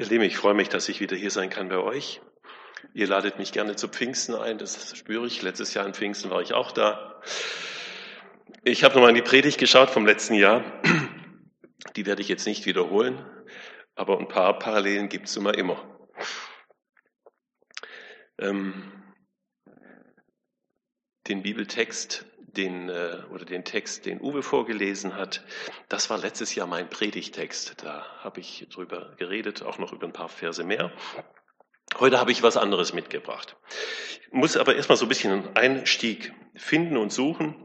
Ihr Lieben, ich freue mich, dass ich wieder hier sein kann bei euch. Ihr ladet mich gerne zu Pfingsten ein, das spüre ich. Letztes Jahr in Pfingsten war ich auch da. Ich habe nochmal in die Predigt geschaut vom letzten Jahr. Die werde ich jetzt nicht wiederholen, aber ein paar Parallelen gibt es immer immer. Ähm, den Bibeltext den, äh, oder den Text, den Uwe vorgelesen hat, das war letztes Jahr mein Predigtext. Da habe ich drüber geredet, auch noch über ein paar Verse mehr. Heute habe ich was anderes mitgebracht. Ich muss aber erstmal so ein bisschen einen Einstieg finden und suchen.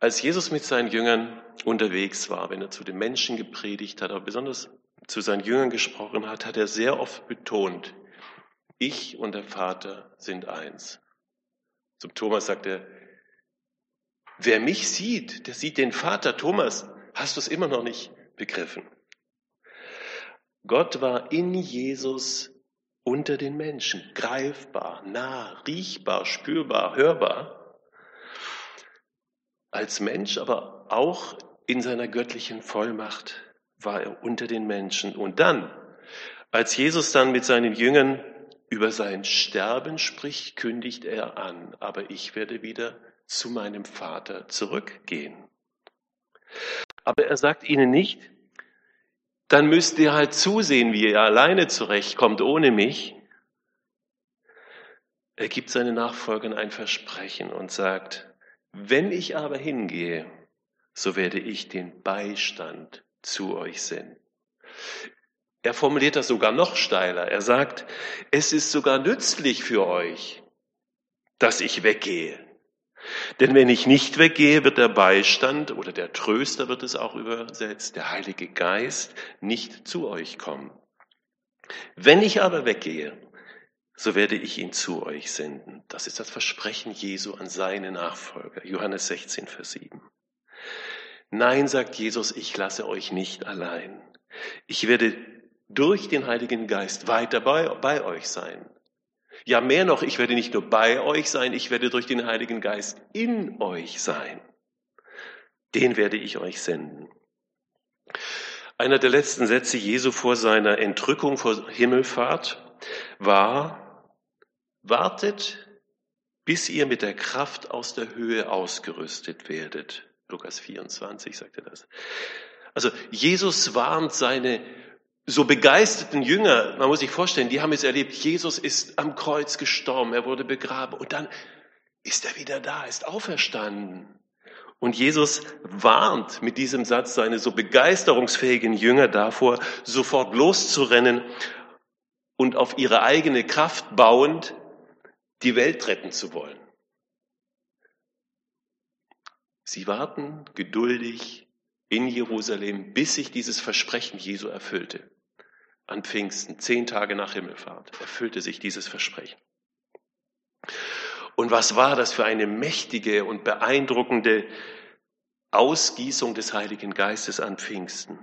Als Jesus mit seinen Jüngern unterwegs war, wenn er zu den Menschen gepredigt hat, aber besonders zu seinen Jüngern gesprochen hat, hat er sehr oft betont, ich und der Vater sind eins. Zum Thomas sagt er, Wer mich sieht, der sieht den Vater. Thomas, hast du es immer noch nicht begriffen? Gott war in Jesus unter den Menschen, greifbar, nah, riechbar, spürbar, hörbar. Als Mensch, aber auch in seiner göttlichen Vollmacht war er unter den Menschen. Und dann, als Jesus dann mit seinen Jüngern über sein Sterben spricht, kündigt er an, aber ich werde wieder zu meinem Vater zurückgehen. Aber er sagt ihnen nicht, dann müsst ihr halt zusehen, wie ihr alleine zurechtkommt ohne mich. Er gibt seinen Nachfolgern ein Versprechen und sagt, wenn ich aber hingehe, so werde ich den Beistand zu euch senden. Er formuliert das sogar noch steiler. Er sagt, es ist sogar nützlich für euch, dass ich weggehe. Denn wenn ich nicht weggehe, wird der Beistand oder der Tröster wird es auch übersetzt, der Heilige Geist nicht zu euch kommen. Wenn ich aber weggehe, so werde ich ihn zu euch senden. Das ist das Versprechen Jesu an seine Nachfolger. Johannes 16, Vers 7. Nein, sagt Jesus, ich lasse euch nicht allein. Ich werde durch den Heiligen Geist weiter bei, bei euch sein. Ja, mehr noch, ich werde nicht nur bei euch sein, ich werde durch den Heiligen Geist in euch sein. Den werde ich euch senden. Einer der letzten Sätze Jesu vor seiner Entrückung, vor Himmelfahrt war, wartet, bis ihr mit der Kraft aus der Höhe ausgerüstet werdet. Lukas 24 sagt er das. Also Jesus warnt seine so begeisterten Jünger, man muss sich vorstellen, die haben es erlebt, Jesus ist am Kreuz gestorben, er wurde begraben und dann ist er wieder da, ist auferstanden. Und Jesus warnt mit diesem Satz seine so begeisterungsfähigen Jünger davor, sofort loszurennen und auf ihre eigene Kraft bauend die Welt retten zu wollen. Sie warten geduldig in Jerusalem, bis sich dieses Versprechen Jesu erfüllte an Pfingsten, zehn Tage nach Himmelfahrt, erfüllte sich dieses Versprechen. Und was war das für eine mächtige und beeindruckende Ausgießung des Heiligen Geistes an Pfingsten?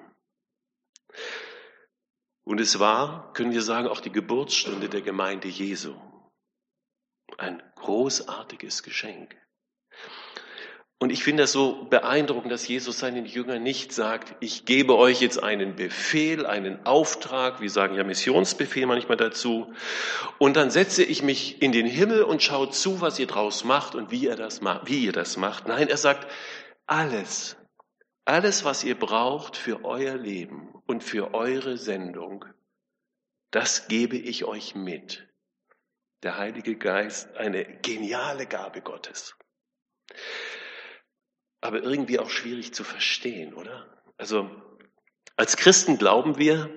Und es war, können wir sagen, auch die Geburtsstunde der Gemeinde Jesu. Ein großartiges Geschenk. Und ich finde das so beeindruckend, dass Jesus seinen Jüngern nicht sagt, ich gebe euch jetzt einen Befehl, einen Auftrag, wir sagen ja Missionsbefehl manchmal dazu, und dann setze ich mich in den Himmel und schaue zu, was ihr draus macht und wie ihr das wie ihr das macht. Nein, er sagt, alles, alles, was ihr braucht für euer Leben und für eure Sendung, das gebe ich euch mit. Der Heilige Geist, eine geniale Gabe Gottes aber irgendwie auch schwierig zu verstehen, oder? Also als Christen glauben wir,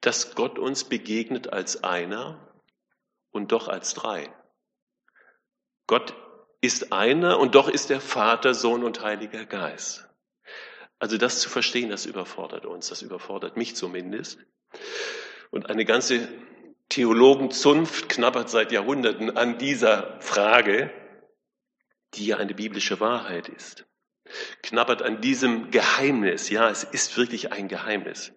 dass Gott uns begegnet als einer und doch als drei. Gott ist einer und doch ist der Vater, Sohn und Heiliger Geist. Also das zu verstehen, das überfordert uns, das überfordert mich zumindest. Und eine ganze Theologenzunft knabbert seit Jahrhunderten an dieser Frage, die ja eine biblische Wahrheit ist. Knabbert an diesem Geheimnis. Ja, es ist wirklich ein Geheimnis.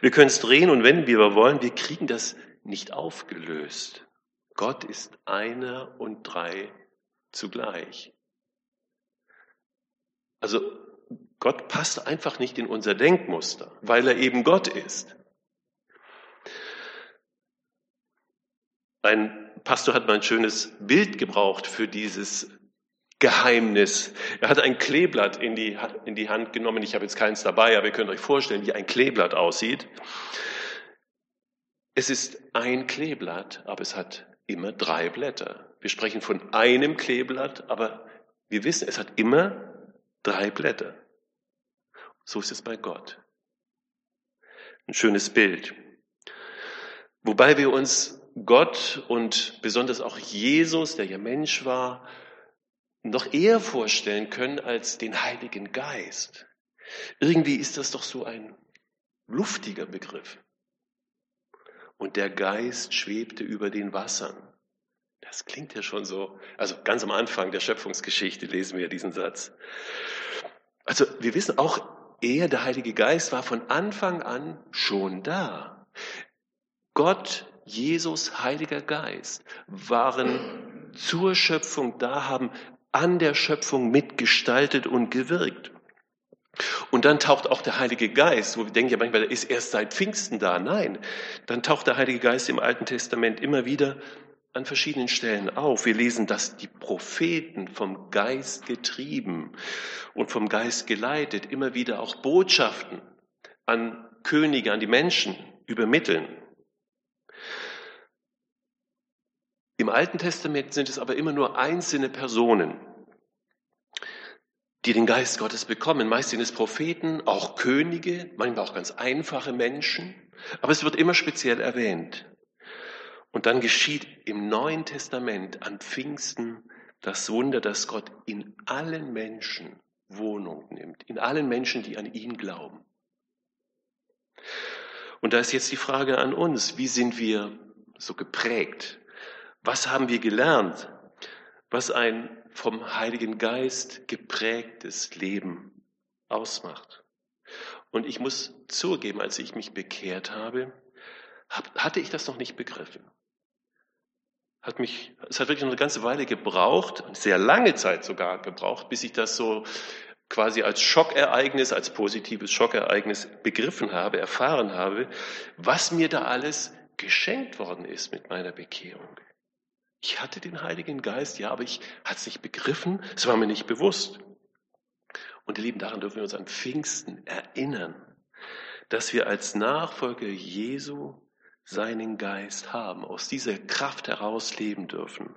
Wir können es drehen und wenden, wie wir wollen. Wir kriegen das nicht aufgelöst. Gott ist einer und drei zugleich. Also Gott passt einfach nicht in unser Denkmuster, weil er eben Gott ist. Ein Pastor hat mal ein schönes Bild gebraucht für dieses Geheimnis. Er hat ein Kleeblatt in die, in die Hand genommen. Ich habe jetzt keins dabei, aber ihr könnt euch vorstellen, wie ein Kleeblatt aussieht. Es ist ein Kleeblatt, aber es hat immer drei Blätter. Wir sprechen von einem Kleeblatt, aber wir wissen, es hat immer drei Blätter. So ist es bei Gott. Ein schönes Bild. Wobei wir uns Gott und besonders auch Jesus, der ja Mensch war, noch eher vorstellen können als den Heiligen Geist. Irgendwie ist das doch so ein luftiger Begriff. Und der Geist schwebte über den Wassern. Das klingt ja schon so. Also ganz am Anfang der Schöpfungsgeschichte lesen wir diesen Satz. Also wir wissen auch, er, der Heilige Geist, war von Anfang an schon da. Gott, Jesus, Heiliger Geist waren zur Schöpfung da, haben an der Schöpfung mitgestaltet und gewirkt. Und dann taucht auch der Heilige Geist, wo wir denken ja manchmal, der ist erst seit Pfingsten da. Nein, dann taucht der Heilige Geist im Alten Testament immer wieder an verschiedenen Stellen auf. Wir lesen, dass die Propheten vom Geist getrieben und vom Geist geleitet immer wieder auch Botschaften an Könige, an die Menschen übermitteln. Im Alten Testament sind es aber immer nur einzelne Personen, die den Geist Gottes bekommen. Meist sind es Propheten, auch Könige, manchmal auch ganz einfache Menschen, aber es wird immer speziell erwähnt. Und dann geschieht im Neuen Testament an Pfingsten das Wunder, dass Gott in allen Menschen Wohnung nimmt, in allen Menschen, die an ihn glauben. Und da ist jetzt die Frage an uns, wie sind wir so geprägt? Was haben wir gelernt, was ein vom Heiligen Geist geprägtes Leben ausmacht? Und ich muss zugeben, als ich mich bekehrt habe, hatte ich das noch nicht begriffen hat mich, es hat wirklich eine ganze Weile gebraucht, sehr lange Zeit sogar gebraucht, bis ich das so quasi als Schockereignis, als positives Schockereignis begriffen habe, erfahren habe, was mir da alles geschenkt worden ist mit meiner Bekehrung. Ich hatte den Heiligen Geist, ja, aber ich hatte es nicht begriffen, es war mir nicht bewusst. Und ihr Lieben, daran dürfen wir uns an Pfingsten erinnern, dass wir als Nachfolger Jesu seinen Geist haben, aus dieser Kraft heraus leben dürfen.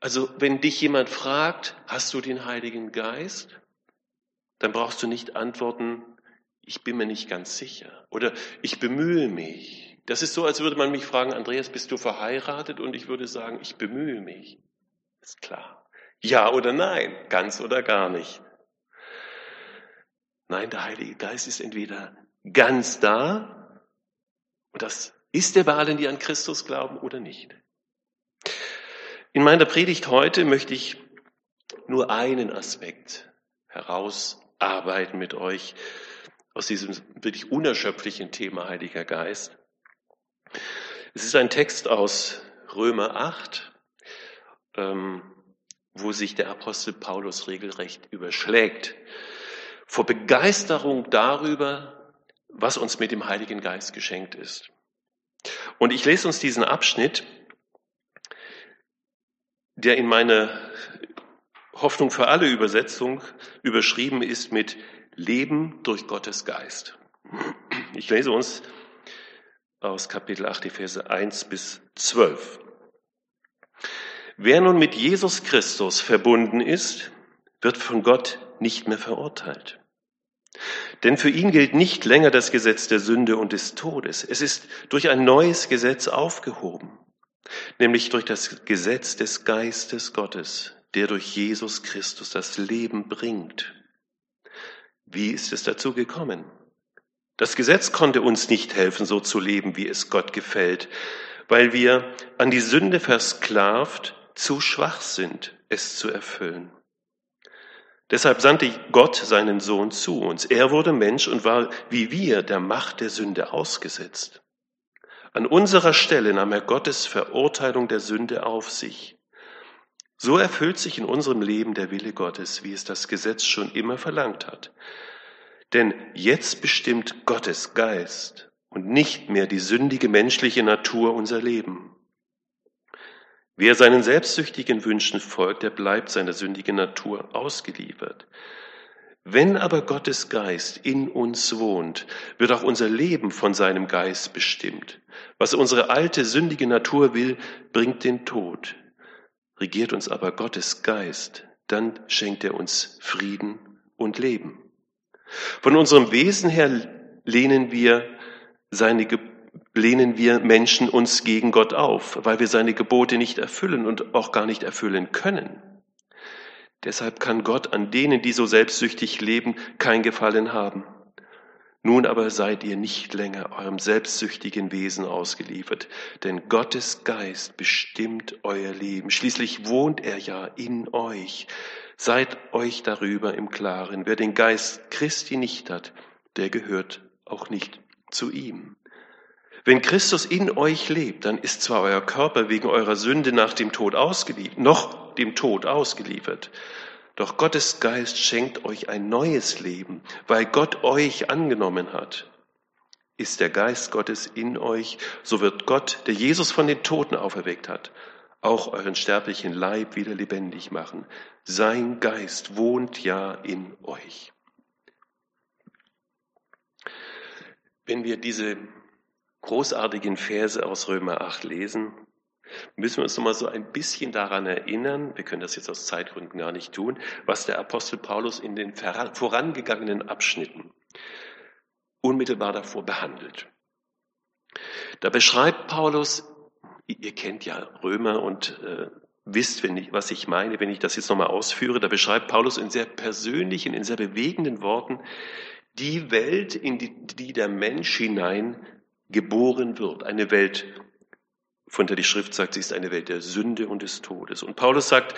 Also wenn dich jemand fragt, hast du den Heiligen Geist? Dann brauchst du nicht antworten, ich bin mir nicht ganz sicher oder ich bemühe mich. Das ist so, als würde man mich fragen, Andreas, bist du verheiratet? Und ich würde sagen, ich bemühe mich. Ist klar. Ja oder nein, ganz oder gar nicht. Nein, der Heilige Geist ist entweder ganz da und das ist er bei allen, die an Christus glauben oder nicht. In meiner Predigt heute möchte ich nur einen Aspekt herausarbeiten mit euch aus diesem wirklich unerschöpflichen Thema Heiliger Geist. Es ist ein Text aus Römer 8, ähm, wo sich der Apostel Paulus regelrecht überschlägt vor Begeisterung darüber, was uns mit dem Heiligen Geist geschenkt ist. Und ich lese uns diesen Abschnitt, der in meiner Hoffnung für alle Übersetzung überschrieben ist mit Leben durch Gottes Geist. Ich lese uns aus Kapitel 8, die Verse 1 bis 12. Wer nun mit Jesus Christus verbunden ist, wird von Gott nicht mehr verurteilt. Denn für ihn gilt nicht länger das Gesetz der Sünde und des Todes. Es ist durch ein neues Gesetz aufgehoben, nämlich durch das Gesetz des Geistes Gottes, der durch Jesus Christus das Leben bringt. Wie ist es dazu gekommen? Das Gesetz konnte uns nicht helfen, so zu leben, wie es Gott gefällt, weil wir an die Sünde versklavt zu schwach sind, es zu erfüllen. Deshalb sandte Gott seinen Sohn zu uns. Er wurde Mensch und war wie wir der Macht der Sünde ausgesetzt. An unserer Stelle nahm er Gottes Verurteilung der Sünde auf sich. So erfüllt sich in unserem Leben der Wille Gottes, wie es das Gesetz schon immer verlangt hat. Denn jetzt bestimmt Gottes Geist und nicht mehr die sündige menschliche Natur unser Leben. Wer seinen selbstsüchtigen Wünschen folgt, der bleibt seiner sündigen Natur ausgeliefert. Wenn aber Gottes Geist in uns wohnt, wird auch unser Leben von seinem Geist bestimmt. Was unsere alte sündige Natur will, bringt den Tod. Regiert uns aber Gottes Geist, dann schenkt er uns Frieden und Leben. Von unserem Wesen her lehnen wir seine lehnen wir Menschen uns gegen Gott auf, weil wir seine Gebote nicht erfüllen und auch gar nicht erfüllen können. Deshalb kann Gott an denen, die so selbstsüchtig leben, kein Gefallen haben. Nun aber seid ihr nicht länger eurem selbstsüchtigen Wesen ausgeliefert, denn Gottes Geist bestimmt euer Leben. Schließlich wohnt er ja in euch. Seid euch darüber im Klaren. Wer den Geist Christi nicht hat, der gehört auch nicht zu ihm. Wenn Christus in euch lebt, dann ist zwar euer Körper wegen eurer Sünde nach dem Tod ausgeliefert, noch dem Tod ausgeliefert. Doch Gottes Geist schenkt euch ein neues Leben, weil Gott euch angenommen hat. Ist der Geist Gottes in euch, so wird Gott, der Jesus von den Toten auferweckt hat, auch euren sterblichen Leib wieder lebendig machen. Sein Geist wohnt ja in euch. Wenn wir diese großartigen Verse aus Römer 8 lesen, müssen wir uns noch mal so ein bisschen daran erinnern, wir können das jetzt aus Zeitgründen gar nicht tun, was der Apostel Paulus in den vorangegangenen Abschnitten unmittelbar davor behandelt. Da beschreibt Paulus, ihr kennt ja Römer und äh, wisst, wenn ich, was ich meine, wenn ich das jetzt nochmal ausführe, da beschreibt Paulus in sehr persönlichen, in sehr bewegenden Worten die Welt, in die, die der Mensch hinein geboren wird. Eine Welt, von der die Schrift sagt, sie ist eine Welt der Sünde und des Todes. Und Paulus sagt,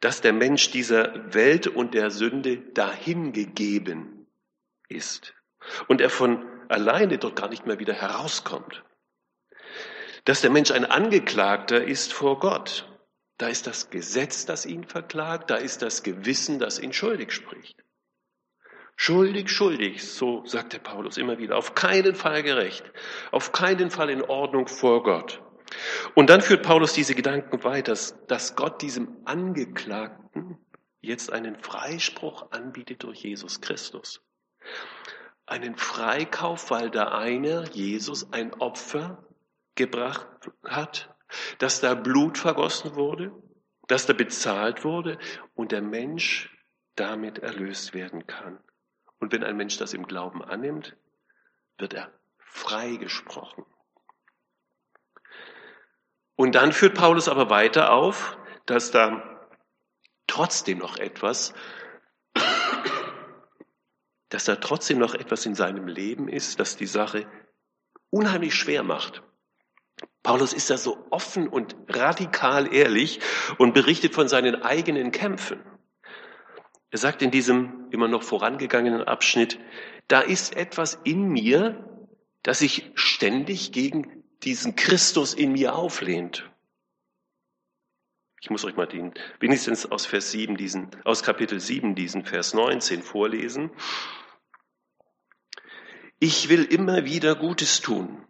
dass der Mensch dieser Welt und der Sünde dahingegeben ist. Und er von alleine dort gar nicht mehr wieder herauskommt. Dass der Mensch ein Angeklagter ist vor Gott. Da ist das Gesetz, das ihn verklagt, da ist das Gewissen, das ihn schuldig spricht. Schuldig, schuldig, so sagt der Paulus immer wieder. Auf keinen Fall gerecht. Auf keinen Fall in Ordnung vor Gott. Und dann führt Paulus diese Gedanken weiter, dass Gott diesem Angeklagten jetzt einen Freispruch anbietet durch Jesus Christus. Einen Freikauf, weil da einer, Jesus, ein Opfer gebracht hat, dass da Blut vergossen wurde, dass da bezahlt wurde und der Mensch damit erlöst werden kann. Und wenn ein Mensch das im Glauben annimmt, wird er freigesprochen. Und dann führt Paulus aber weiter auf, dass da trotzdem noch etwas, dass da trotzdem noch etwas in seinem Leben ist, das die Sache unheimlich schwer macht. Paulus ist da so offen und radikal ehrlich und berichtet von seinen eigenen Kämpfen. Er sagt in diesem immer noch vorangegangenen Abschnitt, da ist etwas in mir, das sich ständig gegen diesen Christus in mir auflehnt. Ich muss euch mal den, wenigstens aus Vers 7 diesen, aus Kapitel 7 diesen Vers 19 vorlesen. Ich will immer wieder Gutes tun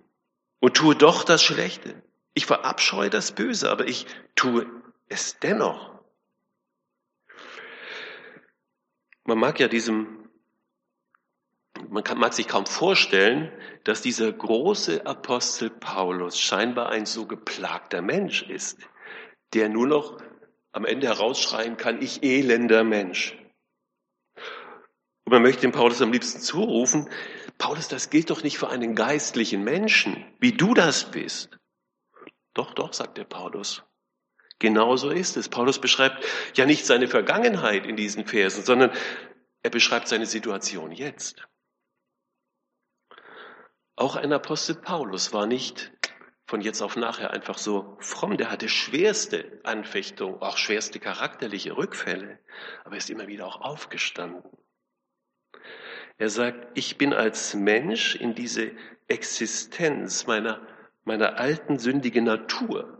und tue doch das Schlechte. Ich verabscheue das Böse, aber ich tue es dennoch. Man mag ja diesem, man kann, mag sich kaum vorstellen, dass dieser große Apostel Paulus scheinbar ein so geplagter Mensch ist, der nur noch am Ende herausschreien kann, ich elender Mensch. Und man möchte dem Paulus am liebsten zurufen, Paulus, das gilt doch nicht für einen geistlichen Menschen, wie du das bist. Doch, doch, sagt der Paulus. Genauso ist es. Paulus beschreibt ja nicht seine Vergangenheit in diesen Versen, sondern er beschreibt seine Situation jetzt. Auch ein Apostel Paulus war nicht von jetzt auf nachher einfach so fromm. Der hatte schwerste Anfechtungen, auch schwerste charakterliche Rückfälle, aber er ist immer wieder auch aufgestanden. Er sagt, ich bin als Mensch in diese Existenz meiner, meiner alten sündigen Natur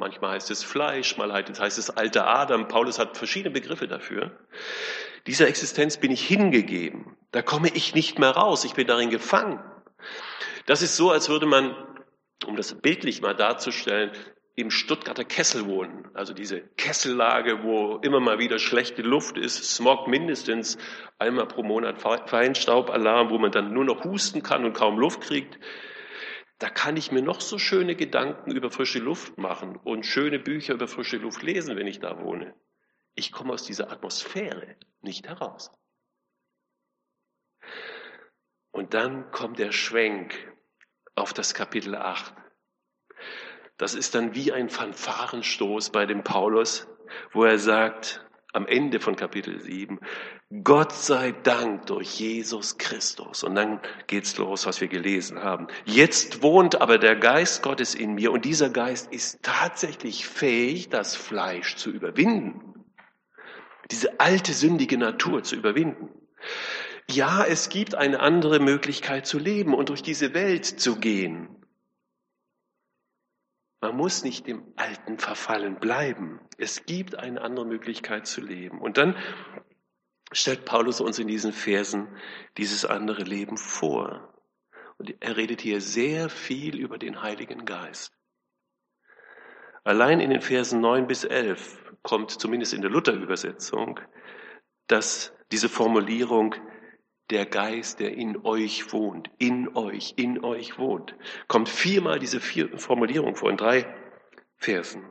Manchmal heißt es Fleisch, mal heißt es alter Adam. Paulus hat verschiedene Begriffe dafür. Dieser Existenz bin ich hingegeben. Da komme ich nicht mehr raus. Ich bin darin gefangen. Das ist so, als würde man, um das bildlich mal darzustellen, im Stuttgarter Kessel wohnen, also diese Kessellage, wo immer mal wieder schlechte Luft ist, Smog mindestens einmal pro Monat Feinstaubalarm, wo man dann nur noch husten kann und kaum Luft kriegt, da kann ich mir noch so schöne Gedanken über frische Luft machen und schöne Bücher über frische Luft lesen, wenn ich da wohne. Ich komme aus dieser Atmosphäre nicht heraus. Und dann kommt der Schwenk auf das Kapitel 8. Das ist dann wie ein Fanfarenstoß bei dem Paulus, wo er sagt, am Ende von Kapitel 7, Gott sei Dank durch Jesus Christus. Und dann geht's los, was wir gelesen haben. Jetzt wohnt aber der Geist Gottes in mir und dieser Geist ist tatsächlich fähig, das Fleisch zu überwinden. Diese alte sündige Natur zu überwinden. Ja, es gibt eine andere Möglichkeit zu leben und durch diese Welt zu gehen. Man muss nicht dem Alten verfallen bleiben. Es gibt eine andere Möglichkeit zu leben. Und dann stellt Paulus uns in diesen Versen dieses andere Leben vor. Und er redet hier sehr viel über den Heiligen Geist. Allein in den Versen 9 bis 11 kommt zumindest in der Luther-Übersetzung, dass diese Formulierung der Geist, der in euch wohnt, in euch, in euch wohnt. Kommt viermal diese vier Formulierung vor in drei Versen.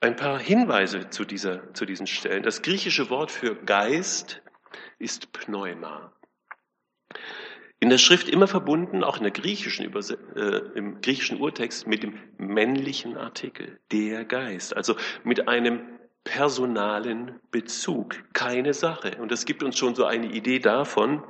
Ein paar Hinweise zu, dieser, zu diesen Stellen. Das griechische Wort für Geist ist Pneuma. In der Schrift immer verbunden, auch in der griechischen äh, im griechischen Urtext, mit dem männlichen Artikel, der Geist. Also mit einem personalen Bezug, keine Sache. Und das gibt uns schon so eine Idee davon,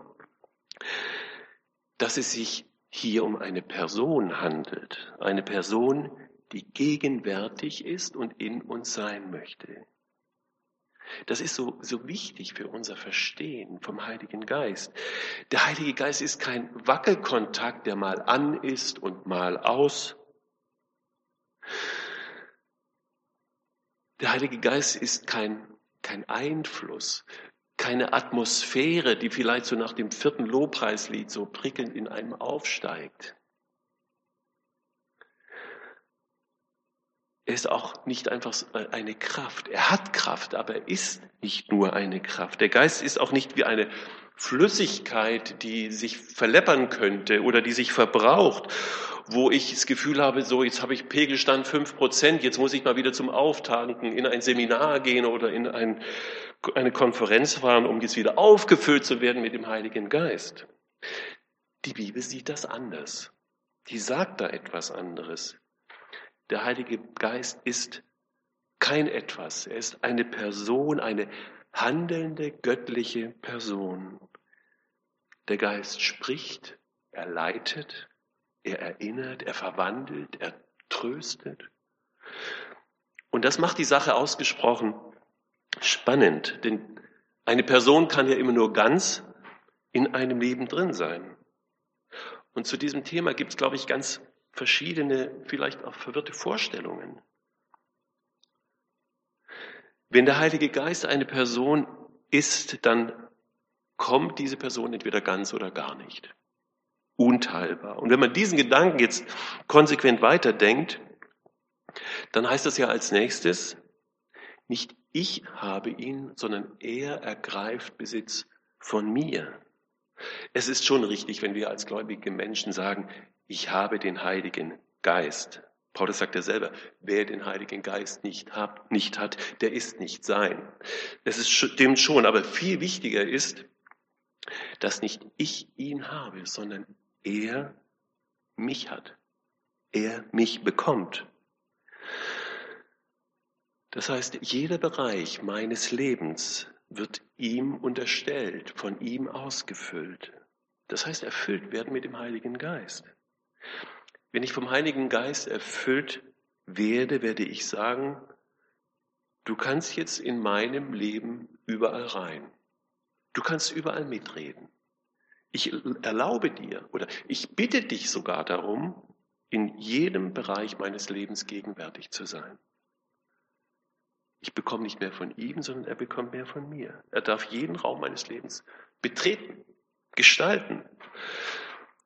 dass es sich hier um eine Person handelt. Eine Person, die gegenwärtig ist und in uns sein möchte. Das ist so, so wichtig für unser Verstehen vom Heiligen Geist. Der Heilige Geist ist kein Wackelkontakt, der mal an ist und mal aus, Der Heilige Geist ist kein, kein Einfluss, keine Atmosphäre, die vielleicht so nach dem vierten Lobpreislied so prickelnd in einem aufsteigt. Er ist auch nicht einfach eine Kraft. Er hat Kraft, aber er ist nicht nur eine Kraft. Der Geist ist auch nicht wie eine Flüssigkeit, die sich verleppern könnte oder die sich verbraucht wo ich das Gefühl habe, so jetzt habe ich Pegelstand fünf Prozent, jetzt muss ich mal wieder zum Auftanken, in ein Seminar gehen oder in ein, eine Konferenz fahren, um jetzt wieder aufgefüllt zu werden mit dem Heiligen Geist. Die Bibel sieht das anders. Die sagt da etwas anderes. Der Heilige Geist ist kein etwas. Er ist eine Person, eine handelnde göttliche Person. Der Geist spricht, er leitet, er erinnert, er verwandelt, er tröstet. Und das macht die Sache ausgesprochen spannend, denn eine Person kann ja immer nur ganz in einem Leben drin sein. Und zu diesem Thema gibt es, glaube ich, ganz verschiedene, vielleicht auch verwirrte Vorstellungen. Wenn der Heilige Geist eine Person ist, dann kommt diese Person entweder ganz oder gar nicht unteilbar. Und wenn man diesen Gedanken jetzt konsequent weiterdenkt, dann heißt das ja als nächstes, nicht ich habe ihn, sondern er ergreift Besitz von mir. Es ist schon richtig, wenn wir als gläubige Menschen sagen, ich habe den Heiligen Geist. Paulus sagt ja selber, wer den Heiligen Geist nicht hat, nicht hat, der ist nicht sein. Es ist, stimmt schon, aber viel wichtiger ist, dass nicht ich ihn habe, sondern er mich hat. Er mich bekommt. Das heißt, jeder Bereich meines Lebens wird ihm unterstellt, von ihm ausgefüllt. Das heißt, erfüllt werden mit dem Heiligen Geist. Wenn ich vom Heiligen Geist erfüllt werde, werde ich sagen, du kannst jetzt in meinem Leben überall rein. Du kannst überall mitreden. Ich erlaube dir oder ich bitte dich sogar darum, in jedem Bereich meines Lebens gegenwärtig zu sein. Ich bekomme nicht mehr von ihm, sondern er bekommt mehr von mir. Er darf jeden Raum meines Lebens betreten, gestalten.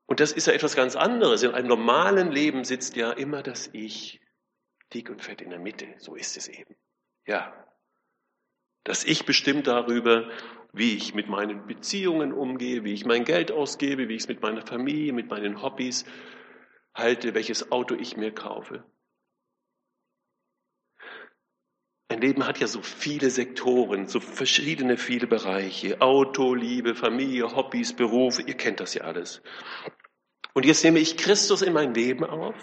Und das ist ja etwas ganz anderes. In einem normalen Leben sitzt ja immer das Ich dick und fett in der Mitte. So ist es eben. Ja. Dass ich bestimmt darüber, wie ich mit meinen Beziehungen umgehe, wie ich mein Geld ausgebe, wie ich es mit meiner Familie, mit meinen Hobbys halte, welches Auto ich mir kaufe. Ein Leben hat ja so viele Sektoren, so verschiedene, viele Bereiche. Auto, Liebe, Familie, Hobbys, Beruf, ihr kennt das ja alles. Und jetzt nehme ich Christus in mein Leben auf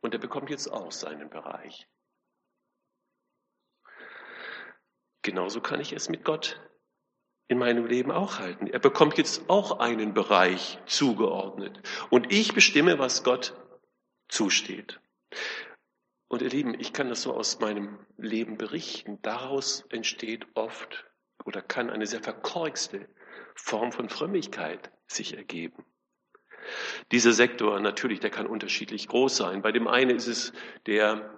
und er bekommt jetzt auch seinen Bereich. Genauso kann ich es mit Gott in meinem Leben auch halten. Er bekommt jetzt auch einen Bereich zugeordnet. Und ich bestimme, was Gott zusteht. Und ihr Lieben, ich kann das so aus meinem Leben berichten. Daraus entsteht oft oder kann eine sehr verkorkste Form von Frömmigkeit sich ergeben. Dieser Sektor natürlich, der kann unterschiedlich groß sein. Bei dem einen ist es der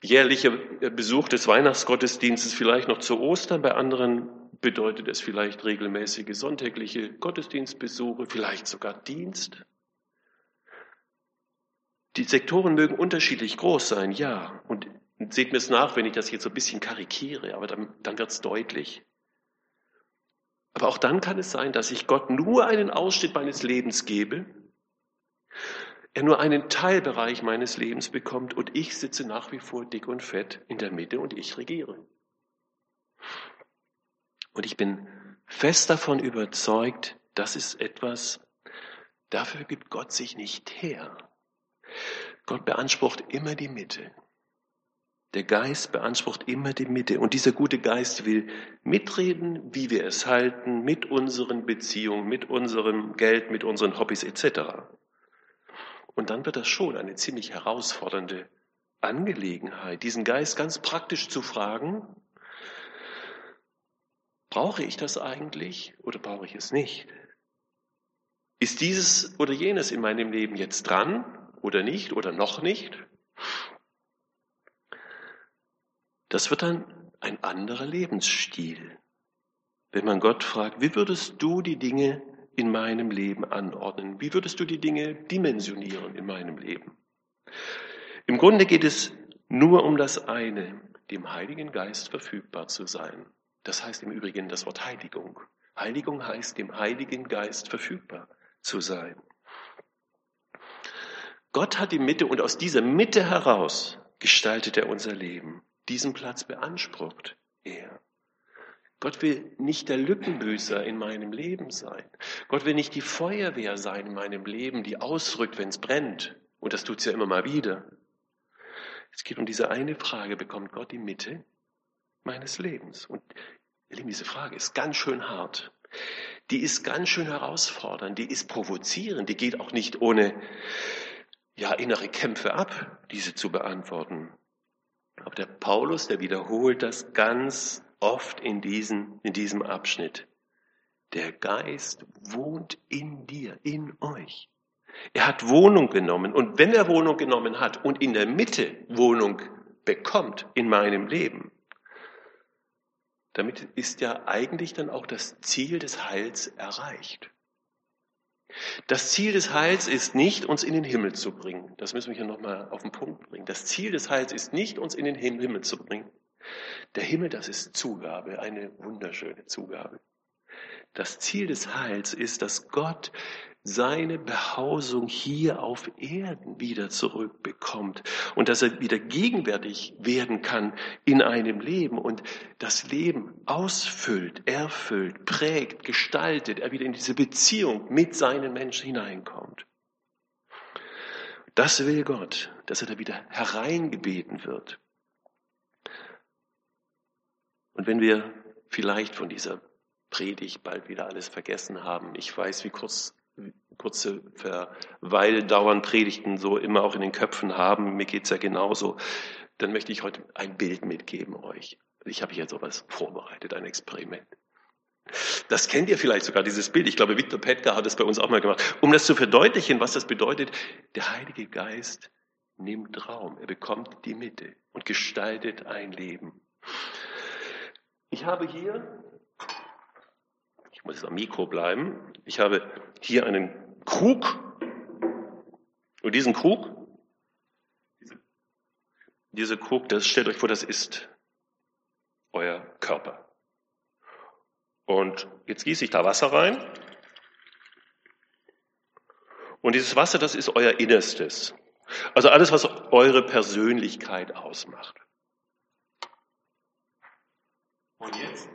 jährliche Besuch des Weihnachtsgottesdienstes vielleicht noch zu Ostern, bei anderen bedeutet es vielleicht regelmäßige sonntägliche Gottesdienstbesuche, vielleicht sogar Dienst. Die Sektoren mögen unterschiedlich groß sein, ja. Und seht mir es nach, wenn ich das jetzt so ein bisschen karikiere, aber dann, dann wird es deutlich. Aber auch dann kann es sein, dass ich Gott nur einen Ausschnitt meines Lebens gebe, er nur einen Teilbereich meines Lebens bekommt und ich sitze nach wie vor dick und fett in der Mitte und ich regiere. Und ich bin fest davon überzeugt, das ist etwas, dafür gibt Gott sich nicht her. Gott beansprucht immer die Mitte. Der Geist beansprucht immer die Mitte. Und dieser gute Geist will mitreden, wie wir es halten, mit unseren Beziehungen, mit unserem Geld, mit unseren Hobbys etc. Und dann wird das schon eine ziemlich herausfordernde Angelegenheit, diesen Geist ganz praktisch zu fragen, brauche ich das eigentlich oder brauche ich es nicht? Ist dieses oder jenes in meinem Leben jetzt dran oder nicht oder noch nicht? Das wird dann ein anderer Lebensstil. Wenn man Gott fragt, wie würdest du die Dinge in meinem Leben anordnen? Wie würdest du die Dinge dimensionieren in meinem Leben? Im Grunde geht es nur um das eine, dem Heiligen Geist verfügbar zu sein. Das heißt im Übrigen das Wort Heiligung. Heiligung heißt, dem Heiligen Geist verfügbar zu sein. Gott hat die Mitte und aus dieser Mitte heraus gestaltet er unser Leben. Diesen Platz beansprucht er. Gott will nicht der Lückenbüßer in meinem Leben sein. Gott will nicht die Feuerwehr sein in meinem Leben, die ausrückt, wenn es brennt. Und das tut es ja immer mal wieder. Es geht um diese eine Frage, bekommt Gott die Mitte meines Lebens? Und Lieben, diese Frage ist ganz schön hart. Die ist ganz schön herausfordernd, die ist provozierend, die geht auch nicht ohne ja, innere Kämpfe ab, diese zu beantworten. Aber der Paulus, der wiederholt das ganz oft in, diesen, in diesem Abschnitt. Der Geist wohnt in dir, in euch. Er hat Wohnung genommen. Und wenn er Wohnung genommen hat und in der Mitte Wohnung bekommt in meinem Leben, damit ist ja eigentlich dann auch das Ziel des Heils erreicht. Das Ziel des Heils ist nicht, uns in den Himmel zu bringen. Das müssen wir hier nochmal auf den Punkt bringen. Das Ziel des Heils ist nicht, uns in den Himmel zu bringen. Der Himmel, das ist Zugabe, eine wunderschöne Zugabe. Das Ziel des Heils ist, dass Gott seine Behausung hier auf Erden wieder zurückbekommt und dass er wieder gegenwärtig werden kann in einem Leben und das Leben ausfüllt, erfüllt, prägt, gestaltet, er wieder in diese Beziehung mit seinen Menschen hineinkommt. Das will Gott, dass er da wieder hereingebeten wird. Und wenn wir vielleicht von dieser Predigt bald wieder alles vergessen haben, ich weiß, wie kurz kurze Verweildauern Predigten so immer auch in den Köpfen haben, mir geht's ja genauso, dann möchte ich heute ein Bild mitgeben euch. Ich habe hier sowas vorbereitet, ein Experiment. Das kennt ihr vielleicht sogar, dieses Bild. Ich glaube, Viktor Petka hat es bei uns auch mal gemacht. Um das zu verdeutlichen, was das bedeutet, der Heilige Geist nimmt Raum, er bekommt die Mitte und gestaltet ein Leben. Ich habe hier ich muss jetzt am Mikro bleiben. Ich habe hier einen Krug. Und diesen Krug, Dieser Krug, das stellt euch vor, das ist euer Körper. Und jetzt gieße ich da Wasser rein. Und dieses Wasser, das ist euer Innerstes. Also alles, was eure Persönlichkeit ausmacht. Und jetzt?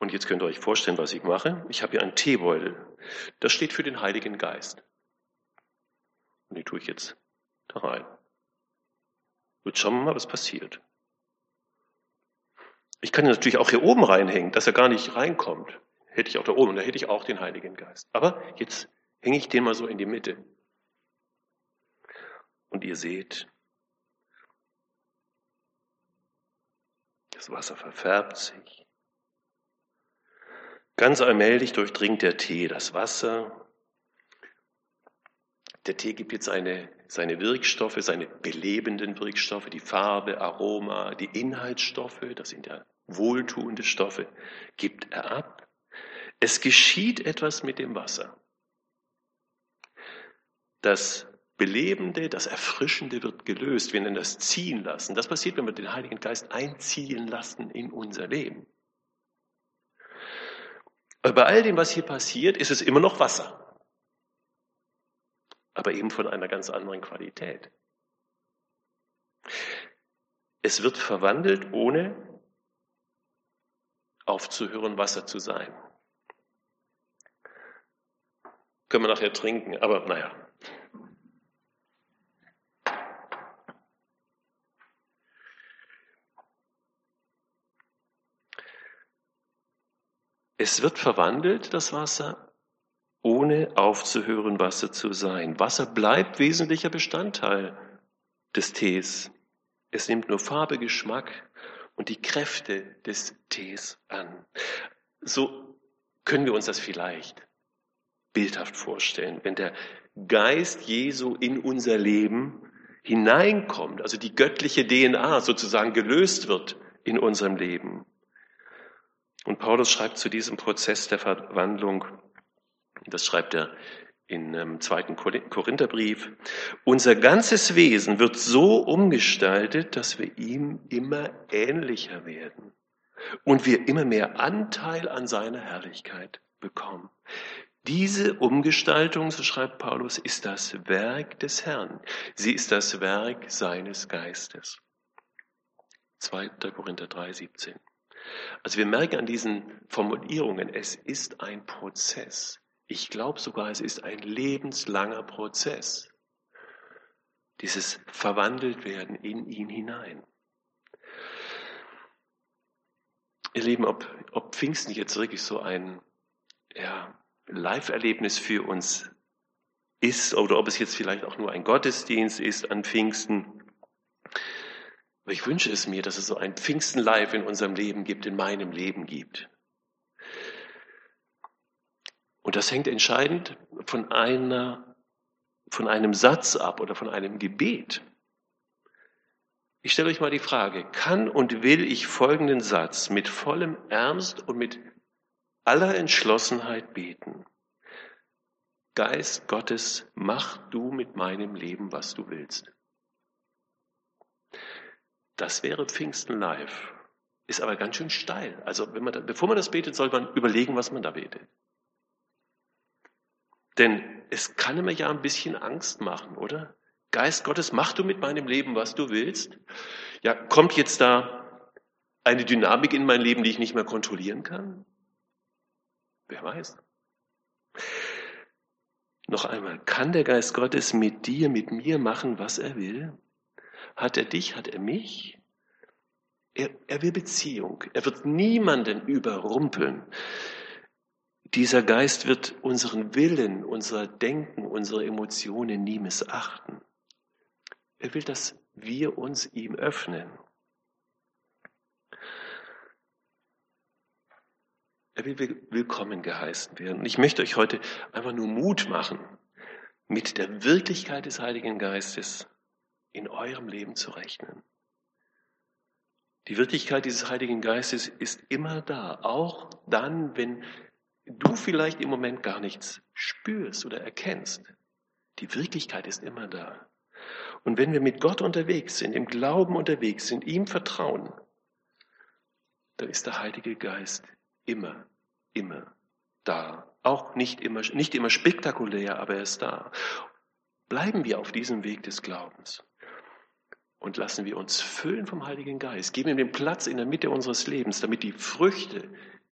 Und jetzt könnt ihr euch vorstellen, was ich mache. Ich habe hier einen Teebeutel. Das steht für den Heiligen Geist. Und die tue ich jetzt da rein. Jetzt schauen wir mal, was passiert. Ich kann ihn natürlich auch hier oben reinhängen, dass er gar nicht reinkommt. Hätte ich auch da oben, und da hätte ich auch den Heiligen Geist. Aber jetzt hänge ich den mal so in die Mitte. Und ihr seht, das Wasser verfärbt sich. Ganz allmählich durchdringt der Tee das Wasser. Der Tee gibt jetzt eine, seine Wirkstoffe, seine belebenden Wirkstoffe, die Farbe, Aroma, die Inhaltsstoffe, das sind ja wohltuende Stoffe, gibt er ab. Es geschieht etwas mit dem Wasser. Das Belebende, das Erfrischende wird gelöst. Wir nennen das ziehen lassen. Das passiert, wenn wir den Heiligen Geist einziehen lassen in unser Leben. Bei all dem, was hier passiert, ist es immer noch Wasser. Aber eben von einer ganz anderen Qualität. Es wird verwandelt, ohne aufzuhören, Wasser zu sein. Können wir nachher trinken, aber naja. Es wird verwandelt, das Wasser, ohne aufzuhören, Wasser zu sein. Wasser bleibt wesentlicher Bestandteil des Tees. Es nimmt nur Farbe, Geschmack und die Kräfte des Tees an. So können wir uns das vielleicht bildhaft vorstellen, wenn der Geist Jesu in unser Leben hineinkommt, also die göttliche DNA sozusagen gelöst wird in unserem Leben. Und Paulus schreibt zu diesem Prozess der Verwandlung, das schreibt er in dem zweiten Korintherbrief, unser ganzes Wesen wird so umgestaltet, dass wir ihm immer ähnlicher werden und wir immer mehr Anteil an seiner Herrlichkeit bekommen. Diese Umgestaltung, so schreibt Paulus, ist das Werk des Herrn. Sie ist das Werk seines Geistes. 2. Korinther 3, 17. Also wir merken an diesen Formulierungen, es ist ein Prozess. Ich glaube sogar, es ist ein lebenslanger Prozess. Dieses Verwandeltwerden in ihn hinein. Ihr Lieben, ob, ob Pfingsten jetzt wirklich so ein ja, Live-Erlebnis für uns ist oder ob es jetzt vielleicht auch nur ein Gottesdienst ist an Pfingsten, aber ich wünsche es mir, dass es so ein Pfingsten live in unserem Leben gibt, in meinem Leben gibt. Und das hängt entscheidend von einer, von einem Satz ab oder von einem Gebet. Ich stelle euch mal die Frage, kann und will ich folgenden Satz mit vollem Ernst und mit aller Entschlossenheit beten? Geist Gottes, mach du mit meinem Leben, was du willst. Das wäre Pfingsten live. Ist aber ganz schön steil. Also wenn man da, bevor man das betet, soll man überlegen, was man da betet. Denn es kann immer ja ein bisschen Angst machen, oder? Geist Gottes, mach du mit meinem Leben, was du willst. Ja, kommt jetzt da eine Dynamik in mein Leben, die ich nicht mehr kontrollieren kann? Wer weiß. Noch einmal, kann der Geist Gottes mit dir, mit mir machen, was er will? Hat er dich? Hat er mich? Er, er will Beziehung. Er wird niemanden überrumpeln. Dieser Geist wird unseren Willen, unser Denken, unsere Emotionen nie missachten. Er will, dass wir uns ihm öffnen. Er will willkommen geheißen werden. Und ich möchte euch heute einfach nur Mut machen, mit der Wirklichkeit des Heiligen Geistes in eurem Leben zu rechnen. Die Wirklichkeit dieses Heiligen Geistes ist immer da, auch dann, wenn du vielleicht im Moment gar nichts spürst oder erkennst. Die Wirklichkeit ist immer da. Und wenn wir mit Gott unterwegs sind, im Glauben unterwegs sind, ihm vertrauen, dann ist der Heilige Geist immer, immer da. Auch nicht immer, nicht immer spektakulär, aber er ist da. Bleiben wir auf diesem Weg des Glaubens und lassen wir uns füllen vom Heiligen Geist. Geben ihm den Platz in der Mitte unseres Lebens, damit die Früchte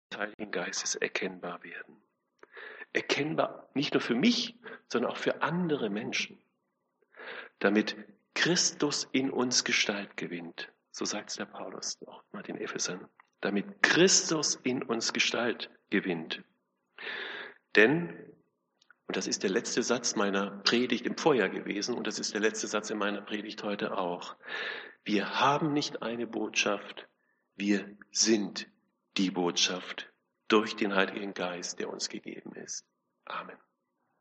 des Heiligen Geistes erkennbar werden. Erkennbar nicht nur für mich, sondern auch für andere Menschen. Damit Christus in uns Gestalt gewinnt. So sagt es der Paulus auch mal den Ephesern. Damit Christus in uns Gestalt gewinnt. Denn, und das ist der letzte Satz meiner Predigt im Vorjahr gewesen, und das ist der letzte Satz in meiner Predigt heute auch, wir haben nicht eine Botschaft, wir sind die Botschaft durch den Heiligen Geist, der uns gegeben ist. Amen.